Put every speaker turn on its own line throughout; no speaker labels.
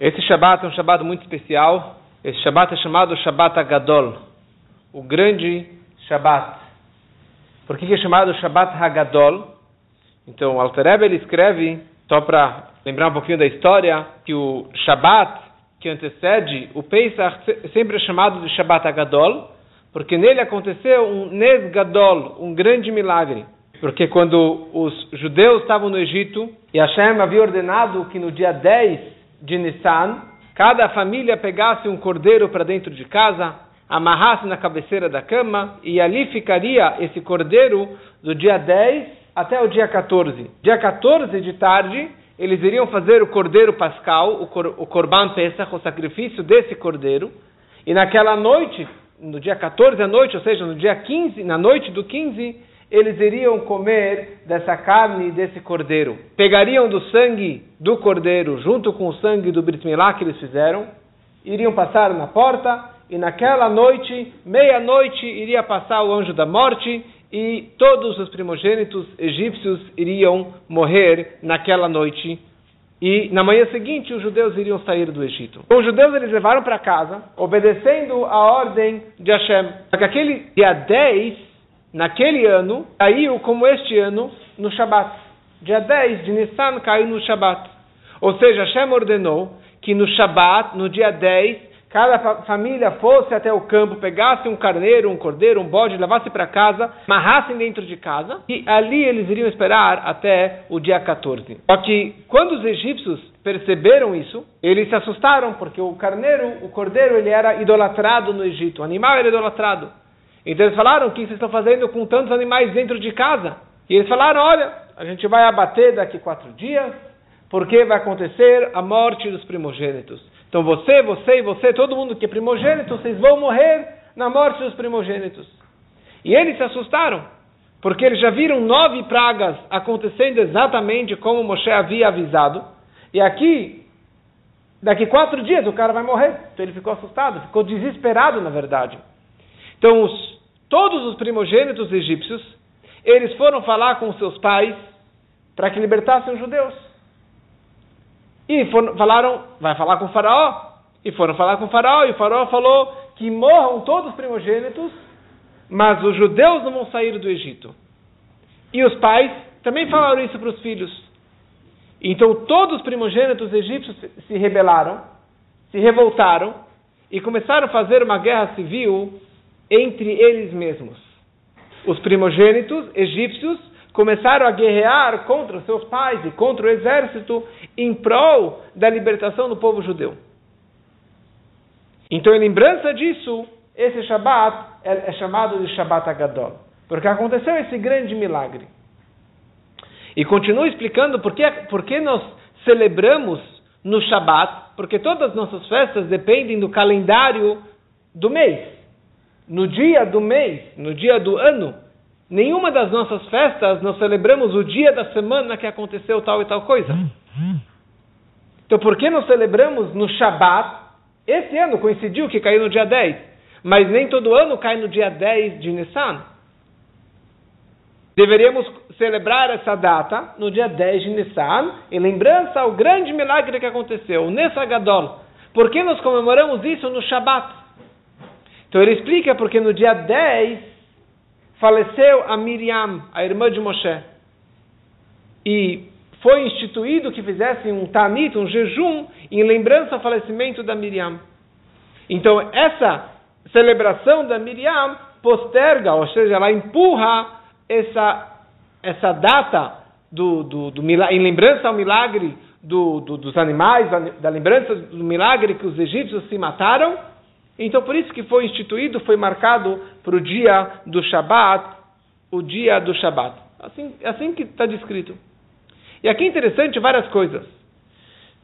Esse Shabat é um Shabat muito especial. Esse Shabat é chamado Shabat Hagadol, o grande Shabat. Por que é chamado Shabat Hagadol? Então, Alter ele escreve, só para lembrar um pouquinho da história, que o Shabat que antecede o Pesach sempre é chamado de Shabat Hagadol, porque nele aconteceu um Nes Gadol, um grande milagre. Porque quando os judeus estavam no Egito e Hashem havia ordenado que no dia 10 de Nissan, cada família pegasse um cordeiro para dentro de casa, amarrasse na cabeceira da cama e ali ficaria esse cordeiro do dia 10 até o dia 14. Dia 14 de tarde, eles iriam fazer o cordeiro pascal, o, cor, o Corban Pesach, o sacrifício desse cordeiro, e naquela noite, no dia 14 à noite, ou seja, no dia 15, na noite do 15, eles iriam comer dessa carne desse cordeiro. Pegariam do sangue do cordeiro junto com o sangue do Brit Milá que eles fizeram, iriam passar na porta e naquela noite, meia-noite, iria passar o anjo da morte e todos os primogênitos egípcios iriam morrer naquela noite. E na manhã seguinte os judeus iriam sair do Egito. Os judeus eles levaram para casa, obedecendo a ordem de Hashem. Só que aquele dia 10 naquele ano, caiu como este ano no Shabat. Dia 10 de Nissan caiu no Shabat. Ou seja, Hashem ordenou que no Shabat, no dia 10, cada família fosse até o campo, pegasse um carneiro, um cordeiro, um bode, levasse para casa, amarrassem dentro de casa e ali eles iriam esperar até o dia 14. Só que quando os egípcios perceberam isso, eles se assustaram porque o carneiro, o cordeiro, ele era idolatrado no Egito, o animal era idolatrado. Então eles falaram: O que vocês estão fazendo com tantos animais dentro de casa? E eles falaram: Olha, a gente vai abater daqui quatro dias, porque vai acontecer a morte dos primogênitos. Então você, você e você, todo mundo que é primogênito, vocês vão morrer na morte dos primogênitos. E eles se assustaram, porque eles já viram nove pragas acontecendo exatamente como Moshe havia avisado. E aqui, daqui quatro dias, o cara vai morrer. Então ele ficou assustado, ficou desesperado, na verdade. Então, os, todos os primogênitos egípcios, eles foram falar com seus pais para que libertassem os judeus. E foram, falaram, vai falar com o faraó. E foram falar com o faraó, e o faraó falou que morram todos os primogênitos, mas os judeus não vão sair do Egito. E os pais também falaram isso para os filhos. Então todos os primogênitos egípcios se rebelaram, se revoltaram e começaram a fazer uma guerra civil entre eles mesmos. Os primogênitos egípcios começaram a guerrear contra seus pais e contra o exército em prol da libertação do povo judeu. Então, em lembrança disso, esse Shabat é, chamado de Shabat Agadol, porque aconteceu esse grande milagre. E continua explicando por que, por que nós celebramos no Shabat, porque todas as nossas festas dependem do calendário do mês no dia do mês, no dia do ano, nenhuma das nossas festas nós celebramos o dia da semana que aconteceu tal e tal coisa. Então, por que nós celebramos no Shabat? Esse ano coincidiu que caiu no dia 10, mas nem todo ano cai no dia 10 de Nissan. Deveríamos celebrar essa data no dia 10 de Nissan, em lembrança ao grande milagre que aconteceu, o Nessagadol. Por que nós comemoramos isso no Shabat? Então ele explica porque no dia 10 faleceu a Miriam, a irmã de Moshe. E foi instituído que fizessem um tanit, um jejum, em lembrança ao falecimento da Miriam. Então essa celebração da Miriam posterga, ou seja, ela empurra essa, essa data do, do, do, em lembrança ao milagre do, dos animais, da lembrança do milagre que os egípcios se mataram, então, por isso que foi instituído, foi marcado para o dia do Shabat, o dia do Shabat. Assim, assim que está descrito. E aqui é interessante várias coisas.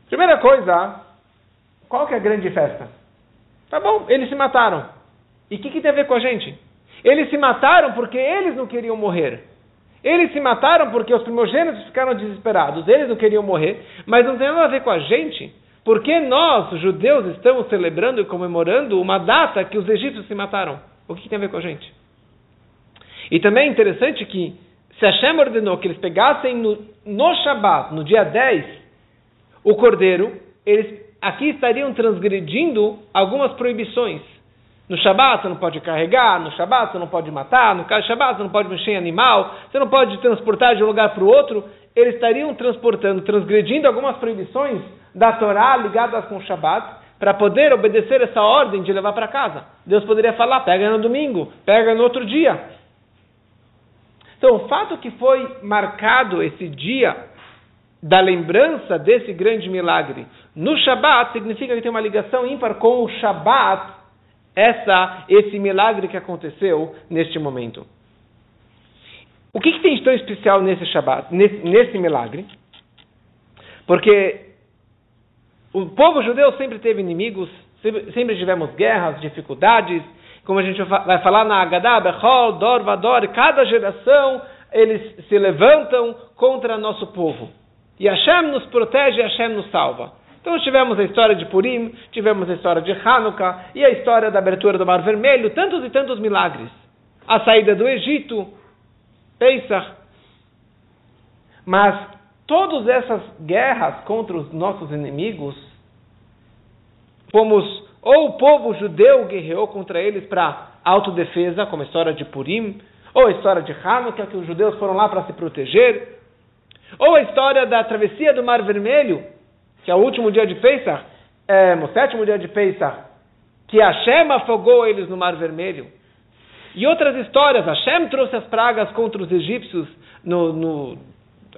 Primeira coisa, qual que é a grande festa? Tá bom, eles se mataram. E o que, que tem a ver com a gente? Eles se mataram porque eles não queriam morrer. Eles se mataram porque os primogênitos ficaram desesperados. Eles não queriam morrer, mas não tem nada a ver com a gente. Por que nós, judeus, estamos celebrando e comemorando uma data que os egípcios se mataram? O que tem a ver com a gente? E também é interessante que, se Hashem ordenou que eles pegassem no, no Shabat, no dia 10, o cordeiro, eles aqui estariam transgredindo algumas proibições. No Shabat você não pode carregar, no Shabat você não pode matar, no Shabat você não pode mexer em animal, você não pode transportar de um lugar para o outro. Eles estariam transportando, transgredindo algumas proibições da Torá ligadas com o Shabat, para poder obedecer essa ordem de levar para casa. Deus poderia falar: pega no domingo, pega no outro dia. Então, o fato que foi marcado esse dia da lembrança desse grande milagre no Shabat significa que tem uma ligação ímpar com o Shabat, essa, esse milagre que aconteceu neste momento. O que, que tem de tão especial nesse Shabat, nesse, nesse milagre? Porque o povo judeu sempre teve inimigos, sempre, tivemos guerras, dificuldades, como a gente vai falar na Agadá, Bechol, Dor, Vador, cada geração eles se levantam contra nosso povo. E Hashem nos protege Hashem nos salva. Então tivemos a história de Purim, tivemos a história de Hanukkah e a história da abertura do Mar Vermelho, tantos e tantos milagres. A saída do Egito, Pesach. Mas todas essas guerras contra os nossos inimigos, fomos ou o povo judeu guerreou contra eles para autodefesa, como a história de Purim, ou a história de Hanukkah, que os judeus foram lá para se proteger, ou a história da travessia do Mar Vermelho, que é o último dia de Pesach, é, o sétimo dia de Pesach, que Hashem afogou eles no Mar Vermelho. E outras histórias, Hashem trouxe as pragas contra os egípcios, no, no,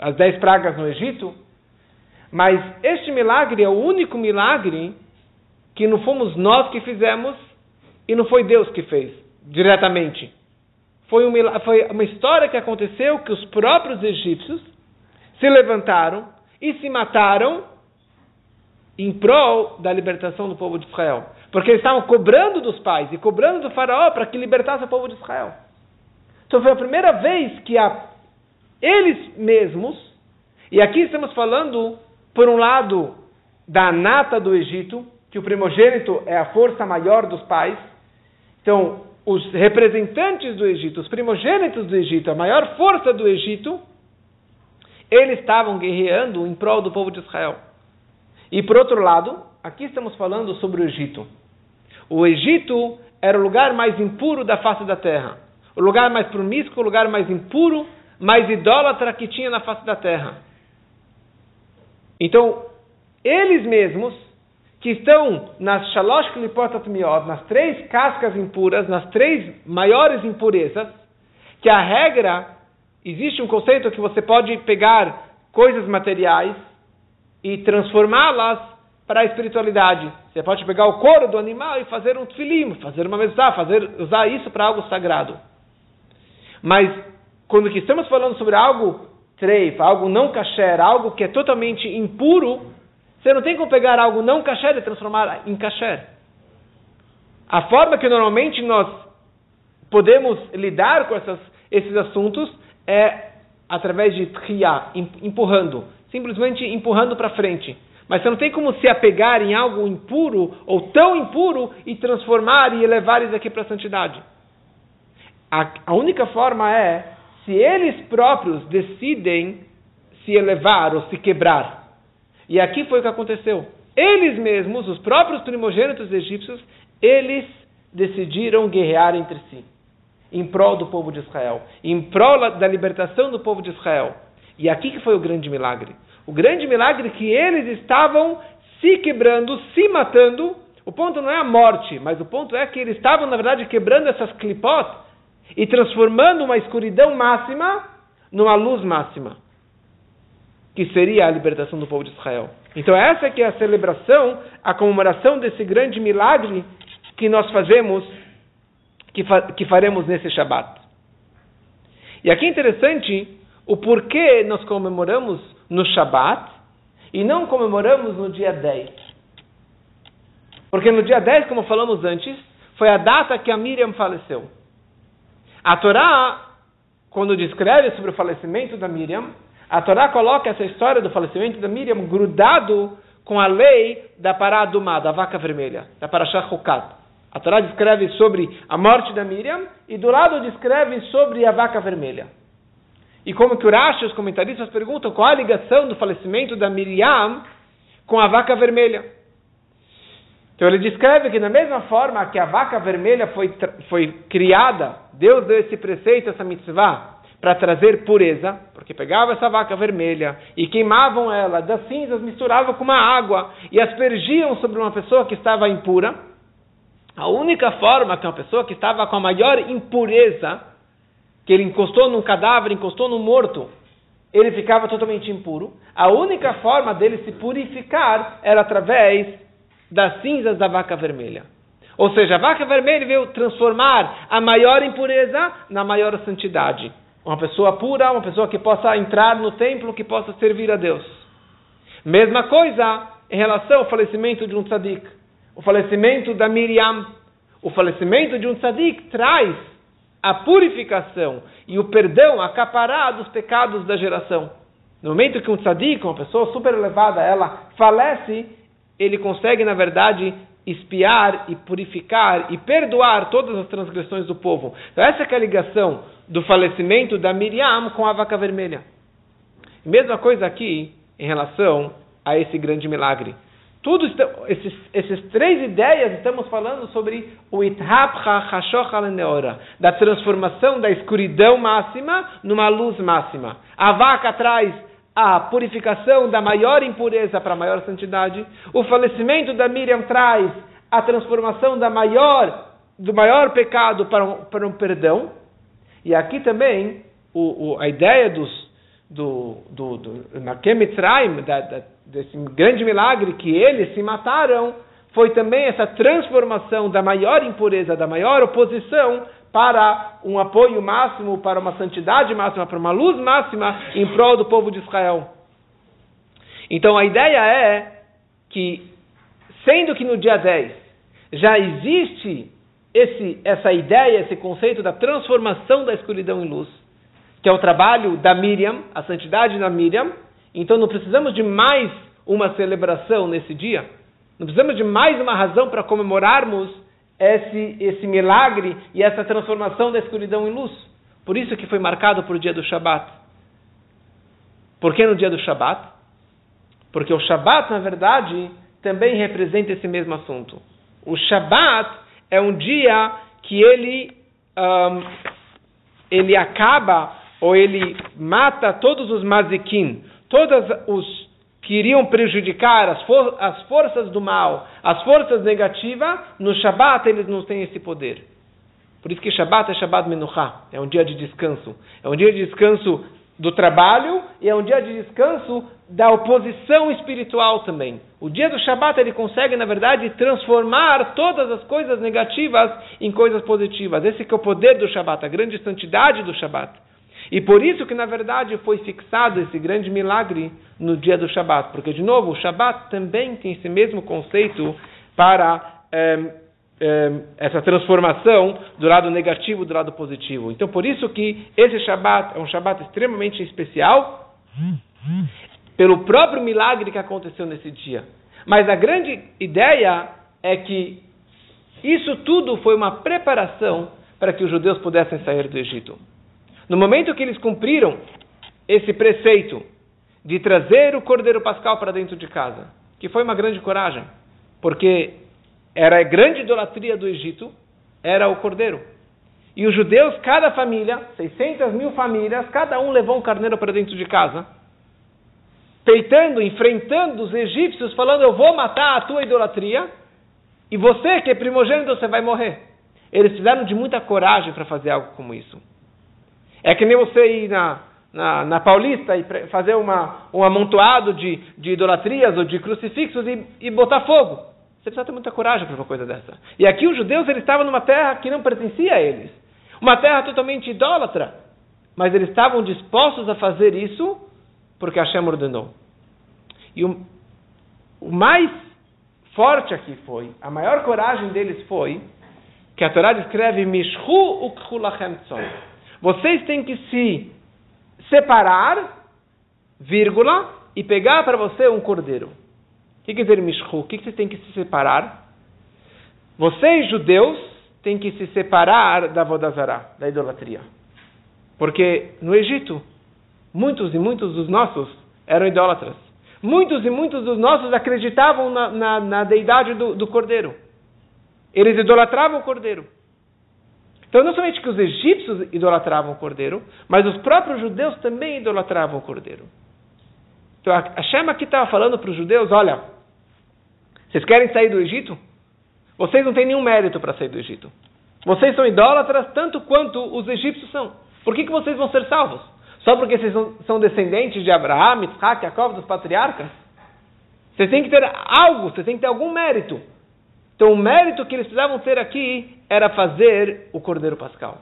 as dez pragas no Egito. Mas este milagre é o único milagre que não fomos nós que fizemos e não foi Deus que fez diretamente. Foi, um, foi uma história que aconteceu que os próprios egípcios se levantaram e se mataram em prol da libertação do povo de Israel. Porque eles estavam cobrando dos pais e cobrando do faraó para que libertasse o povo de Israel. Então foi a primeira vez que a, eles mesmos, e aqui estamos falando, por um lado, da nata do Egito, que o primogênito é a força maior dos pais. Então, os representantes do Egito, os primogênitos do Egito, a maior força do Egito, eles estavam guerreando em prol do povo de Israel. E por outro lado, aqui estamos falando sobre o Egito. O Egito era o lugar mais impuro da face da terra. O lugar mais promíscuo, o lugar mais impuro, mais idólatra que tinha na face da terra. Então, eles mesmos que estão nas shalosh klipot miod, nas três cascas impuras, nas três maiores impurezas, que a regra, existe um conceito que você pode pegar coisas materiais e transformá-las para a espiritualidade. Você pode pegar o couro do animal e fazer um tfilim, fazer uma mesa, fazer, usar isso para algo sagrado. Mas quando estamos falando sobre algo treif, algo não kasher, algo que é totalmente impuro, você não tem como pegar algo não kasher e transformar em kasher. A forma que normalmente nós podemos lidar com essas, esses assuntos é através de tria, empurrando, simplesmente empurrando para frente. Mas você não tem como se apegar em algo impuro ou tão impuro e transformar e elevar isso aqui para a santidade. A, a única forma é se eles próprios decidem se elevar ou se quebrar. E aqui foi o que aconteceu. Eles mesmos, os próprios primogênitos egípcios, eles decidiram guerrear entre si, em prol do povo de Israel, em prol da libertação do povo de Israel. E aqui que foi o grande milagre. O grande milagre é que eles estavam se quebrando, se matando. O ponto não é a morte, mas o ponto é que eles estavam, na verdade, quebrando essas clipot e transformando uma escuridão máxima numa luz máxima que seria a libertação do povo de Israel. Então essa que é a celebração, a comemoração desse grande milagre que nós fazemos, que, fa que faremos nesse Shabat. E aqui é interessante o porquê nós comemoramos no Shabat e não comemoramos no dia 10. Porque no dia 10, como falamos antes, foi a data que a Miriam faleceu. A Torá, quando descreve sobre o falecimento da Miriam, a Torá coloca essa história do falecimento da Miriam grudado com a lei da Paradumá, da vaca vermelha, da Parashah Hukat. A Torá descreve sobre a morte da Miriam e do lado descreve sobre a vaca vermelha. E como que o Rashi, os comentaristas perguntam qual a ligação do falecimento da Miriam com a vaca vermelha. Então ele descreve que da mesma forma que a vaca vermelha foi, foi criada, Deus deu esse preceito, essa mitzvah, para trazer pureza, porque pegava essa vaca vermelha e queimavam ela, das cinzas misturavam com uma água e aspergiam sobre uma pessoa que estava impura. A única forma que uma pessoa que estava com a maior impureza, que ele encostou num cadáver, encostou num morto, ele ficava totalmente impuro. A única forma dele se purificar era através das cinzas da vaca vermelha. Ou seja, a vaca vermelha veio transformar a maior impureza na maior santidade. Uma pessoa pura, uma pessoa que possa entrar no templo, que possa servir a Deus. Mesma coisa em relação ao falecimento de um tzadik. O falecimento da Miriam. O falecimento de um tzadik traz a purificação e o perdão, a capará dos pecados da geração. No momento que um tzadik, uma pessoa super elevada, ela falece, ele consegue, na verdade, espiar e purificar e perdoar todas as transgressões do povo. Então essa é a ligação do falecimento da Miriam com a vaca vermelha. Mesma coisa aqui em relação a esse grande milagre. Tudo esses, esses três ideias estamos falando sobre o Ithapcha Hashocha Neora, da transformação da escuridão máxima numa luz máxima. A vaca traz a purificação da maior impureza para a maior santidade. O falecimento da Miriam traz a transformação da maior, do maior pecado para um, para um perdão. E aqui também o, o, a ideia dos, do, do, do Mitzrayim, da, da, desse grande milagre que eles se mataram, foi também essa transformação da maior impureza, da maior oposição para um apoio máximo, para uma santidade máxima, para uma luz máxima em prol do povo de Israel. Então a ideia é que, sendo que no dia 10 já existe esse, essa ideia, esse conceito da transformação da escuridão em luz, que é o trabalho da Miriam, a santidade da Miriam, então não precisamos de mais uma celebração nesse dia, não precisamos de mais uma razão para comemorarmos esse, esse milagre e essa transformação da escuridão em luz. Por isso que foi marcado por o dia do Shabat. Por que no dia do Shabat? Porque o Shabat, na verdade, também representa esse mesmo assunto. O Shabat é um dia que ele, um, ele acaba ou ele mata todos os mazikin, todos os que iriam prejudicar as, for as forças do mal, as forças negativas, no Shabat eles não têm esse poder. Por isso que Shabat é Shabat Menuchá, é um dia de descanso. É um dia de descanso do trabalho e é um dia de descanso da oposição espiritual também. O dia do Shabat ele consegue, na verdade, transformar todas as coisas negativas em coisas positivas. Esse é o poder do Shabat, a grande santidade do Shabat. E por isso que, na verdade, foi fixado esse grande milagre no dia do Shabat. Porque, de novo, o Shabat também tem esse mesmo conceito para é, é, essa transformação do lado negativo do lado positivo. Então, por isso que esse Shabat é um Shabat extremamente especial, pelo próprio milagre que aconteceu nesse dia. Mas a grande ideia é que isso tudo foi uma preparação para que os judeus pudessem sair do Egito. No momento que eles cumpriram esse preceito de trazer o cordeiro pascal para dentro de casa, que foi uma grande coragem, porque era a grande idolatria do Egito, era o cordeiro. E os judeus, cada família, 600 mil famílias, cada um levou um carneiro para dentro de casa, peitando, enfrentando os egípcios, falando: Eu vou matar a tua idolatria, e você, que é primogênito, você vai morrer. Eles fizeram de muita coragem para fazer algo como isso. É que nem você ir na, na, na Paulista e fazer uma, um amontoado de, de idolatrias ou de crucifixos e, e botar fogo. Você precisa ter muita coragem para uma coisa dessa. E aqui os judeus eles estavam numa terra que não pertencia a eles. Uma terra totalmente idólatra. Mas eles estavam dispostos a fazer isso porque Hashem ordenou. E o, o mais forte aqui foi, a maior coragem deles foi, que a Torá descreve Mishhu ukchulachem tzon. Vocês têm que se separar, vírgula, e pegar para você um cordeiro. O que quer dizer mishru? O que vocês têm que se separar? Vocês, judeus, têm que se separar da Vodazara, da idolatria. Porque no Egito, muitos e muitos dos nossos eram idólatras. Muitos e muitos dos nossos acreditavam na, na, na deidade do, do cordeiro. Eles idolatravam o cordeiro. Então, não somente que os egípcios idolatravam o cordeiro, mas os próprios judeus também idolatravam o cordeiro. Então, a Shema aqui estava falando para os judeus: olha, vocês querem sair do Egito? Vocês não têm nenhum mérito para sair do Egito. Vocês são idólatras tanto quanto os egípcios são. Por que, que vocês vão ser salvos? Só porque vocês são descendentes de Abraão, Isaac, Jacob, dos patriarcas? Vocês têm que ter algo, vocês têm que ter algum mérito. Então, o mérito que eles precisavam ter aqui era fazer o Cordeiro Pascal.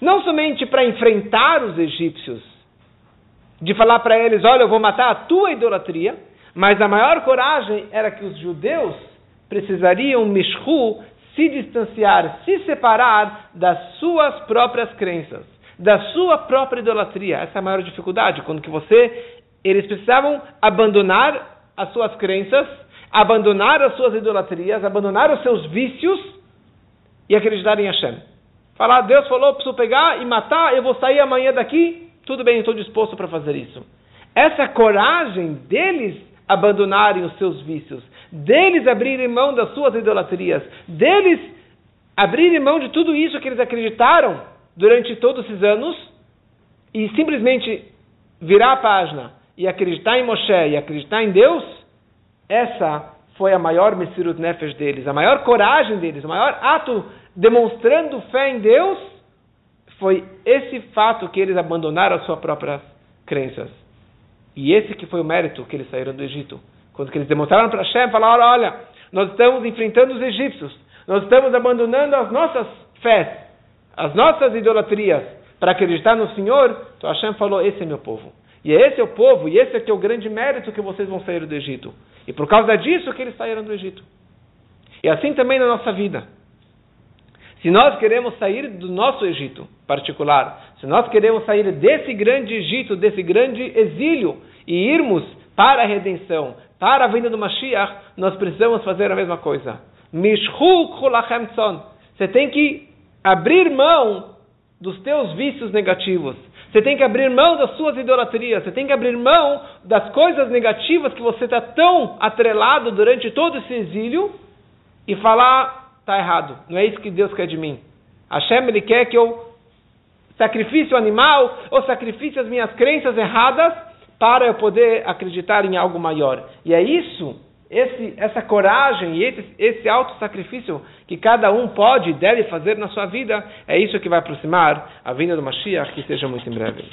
Não somente para enfrentar os egípcios, de falar para eles: olha, eu vou matar a tua idolatria, mas a maior coragem era que os judeus precisariam, Mishru, se distanciar, se separar das suas próprias crenças, da sua própria idolatria. Essa é a maior dificuldade, quando que você, eles precisavam abandonar as suas crenças abandonar as suas idolatrias, abandonar os seus vícios e acreditar em Hashem. Falar, Deus falou, preciso pegar e matar, eu vou sair amanhã daqui, tudo bem, estou disposto para fazer isso. Essa coragem deles abandonarem os seus vícios, deles abrirem mão das suas idolatrias, deles abrirem mão de tudo isso que eles acreditaram durante todos esses anos e simplesmente virar a página e acreditar em Moshe e acreditar em Deus, essa foi a maior Messirut Nefesh deles, a maior coragem deles, o maior ato demonstrando fé em Deus, foi esse fato que eles abandonaram as suas próprias crenças. E esse que foi o mérito que eles saíram do Egito. Quando eles demonstraram para Hashem, falaram, olha, nós estamos enfrentando os egípcios, nós estamos abandonando as nossas fés, as nossas idolatrias, para acreditar no Senhor, então Hashem falou, esse é meu povo. E esse é o povo, e esse é que é o grande mérito que vocês vão sair do Egito. E por causa disso que eles saíram do Egito. E assim também na nossa vida. Se nós queremos sair do nosso Egito particular, se nós queremos sair desse grande Egito, desse grande exílio, e irmos para a redenção, para a vinda do Mashiach, nós precisamos fazer a mesma coisa. Você tem que abrir mão dos teus vícios negativos. Você tem que abrir mão das suas idolatrias. Você tem que abrir mão das coisas negativas que você está tão atrelado durante todo esse exílio e falar: está errado, não é isso que Deus quer de mim. Hashem ele quer que eu sacrifique o animal ou sacrifique as minhas crenças erradas para eu poder acreditar em algo maior. E é isso esse, essa coragem e esse, esse auto-sacrifício que cada um pode e deve fazer na sua vida, é isso que vai aproximar a vinda do Mashiach, que seja muito em breve.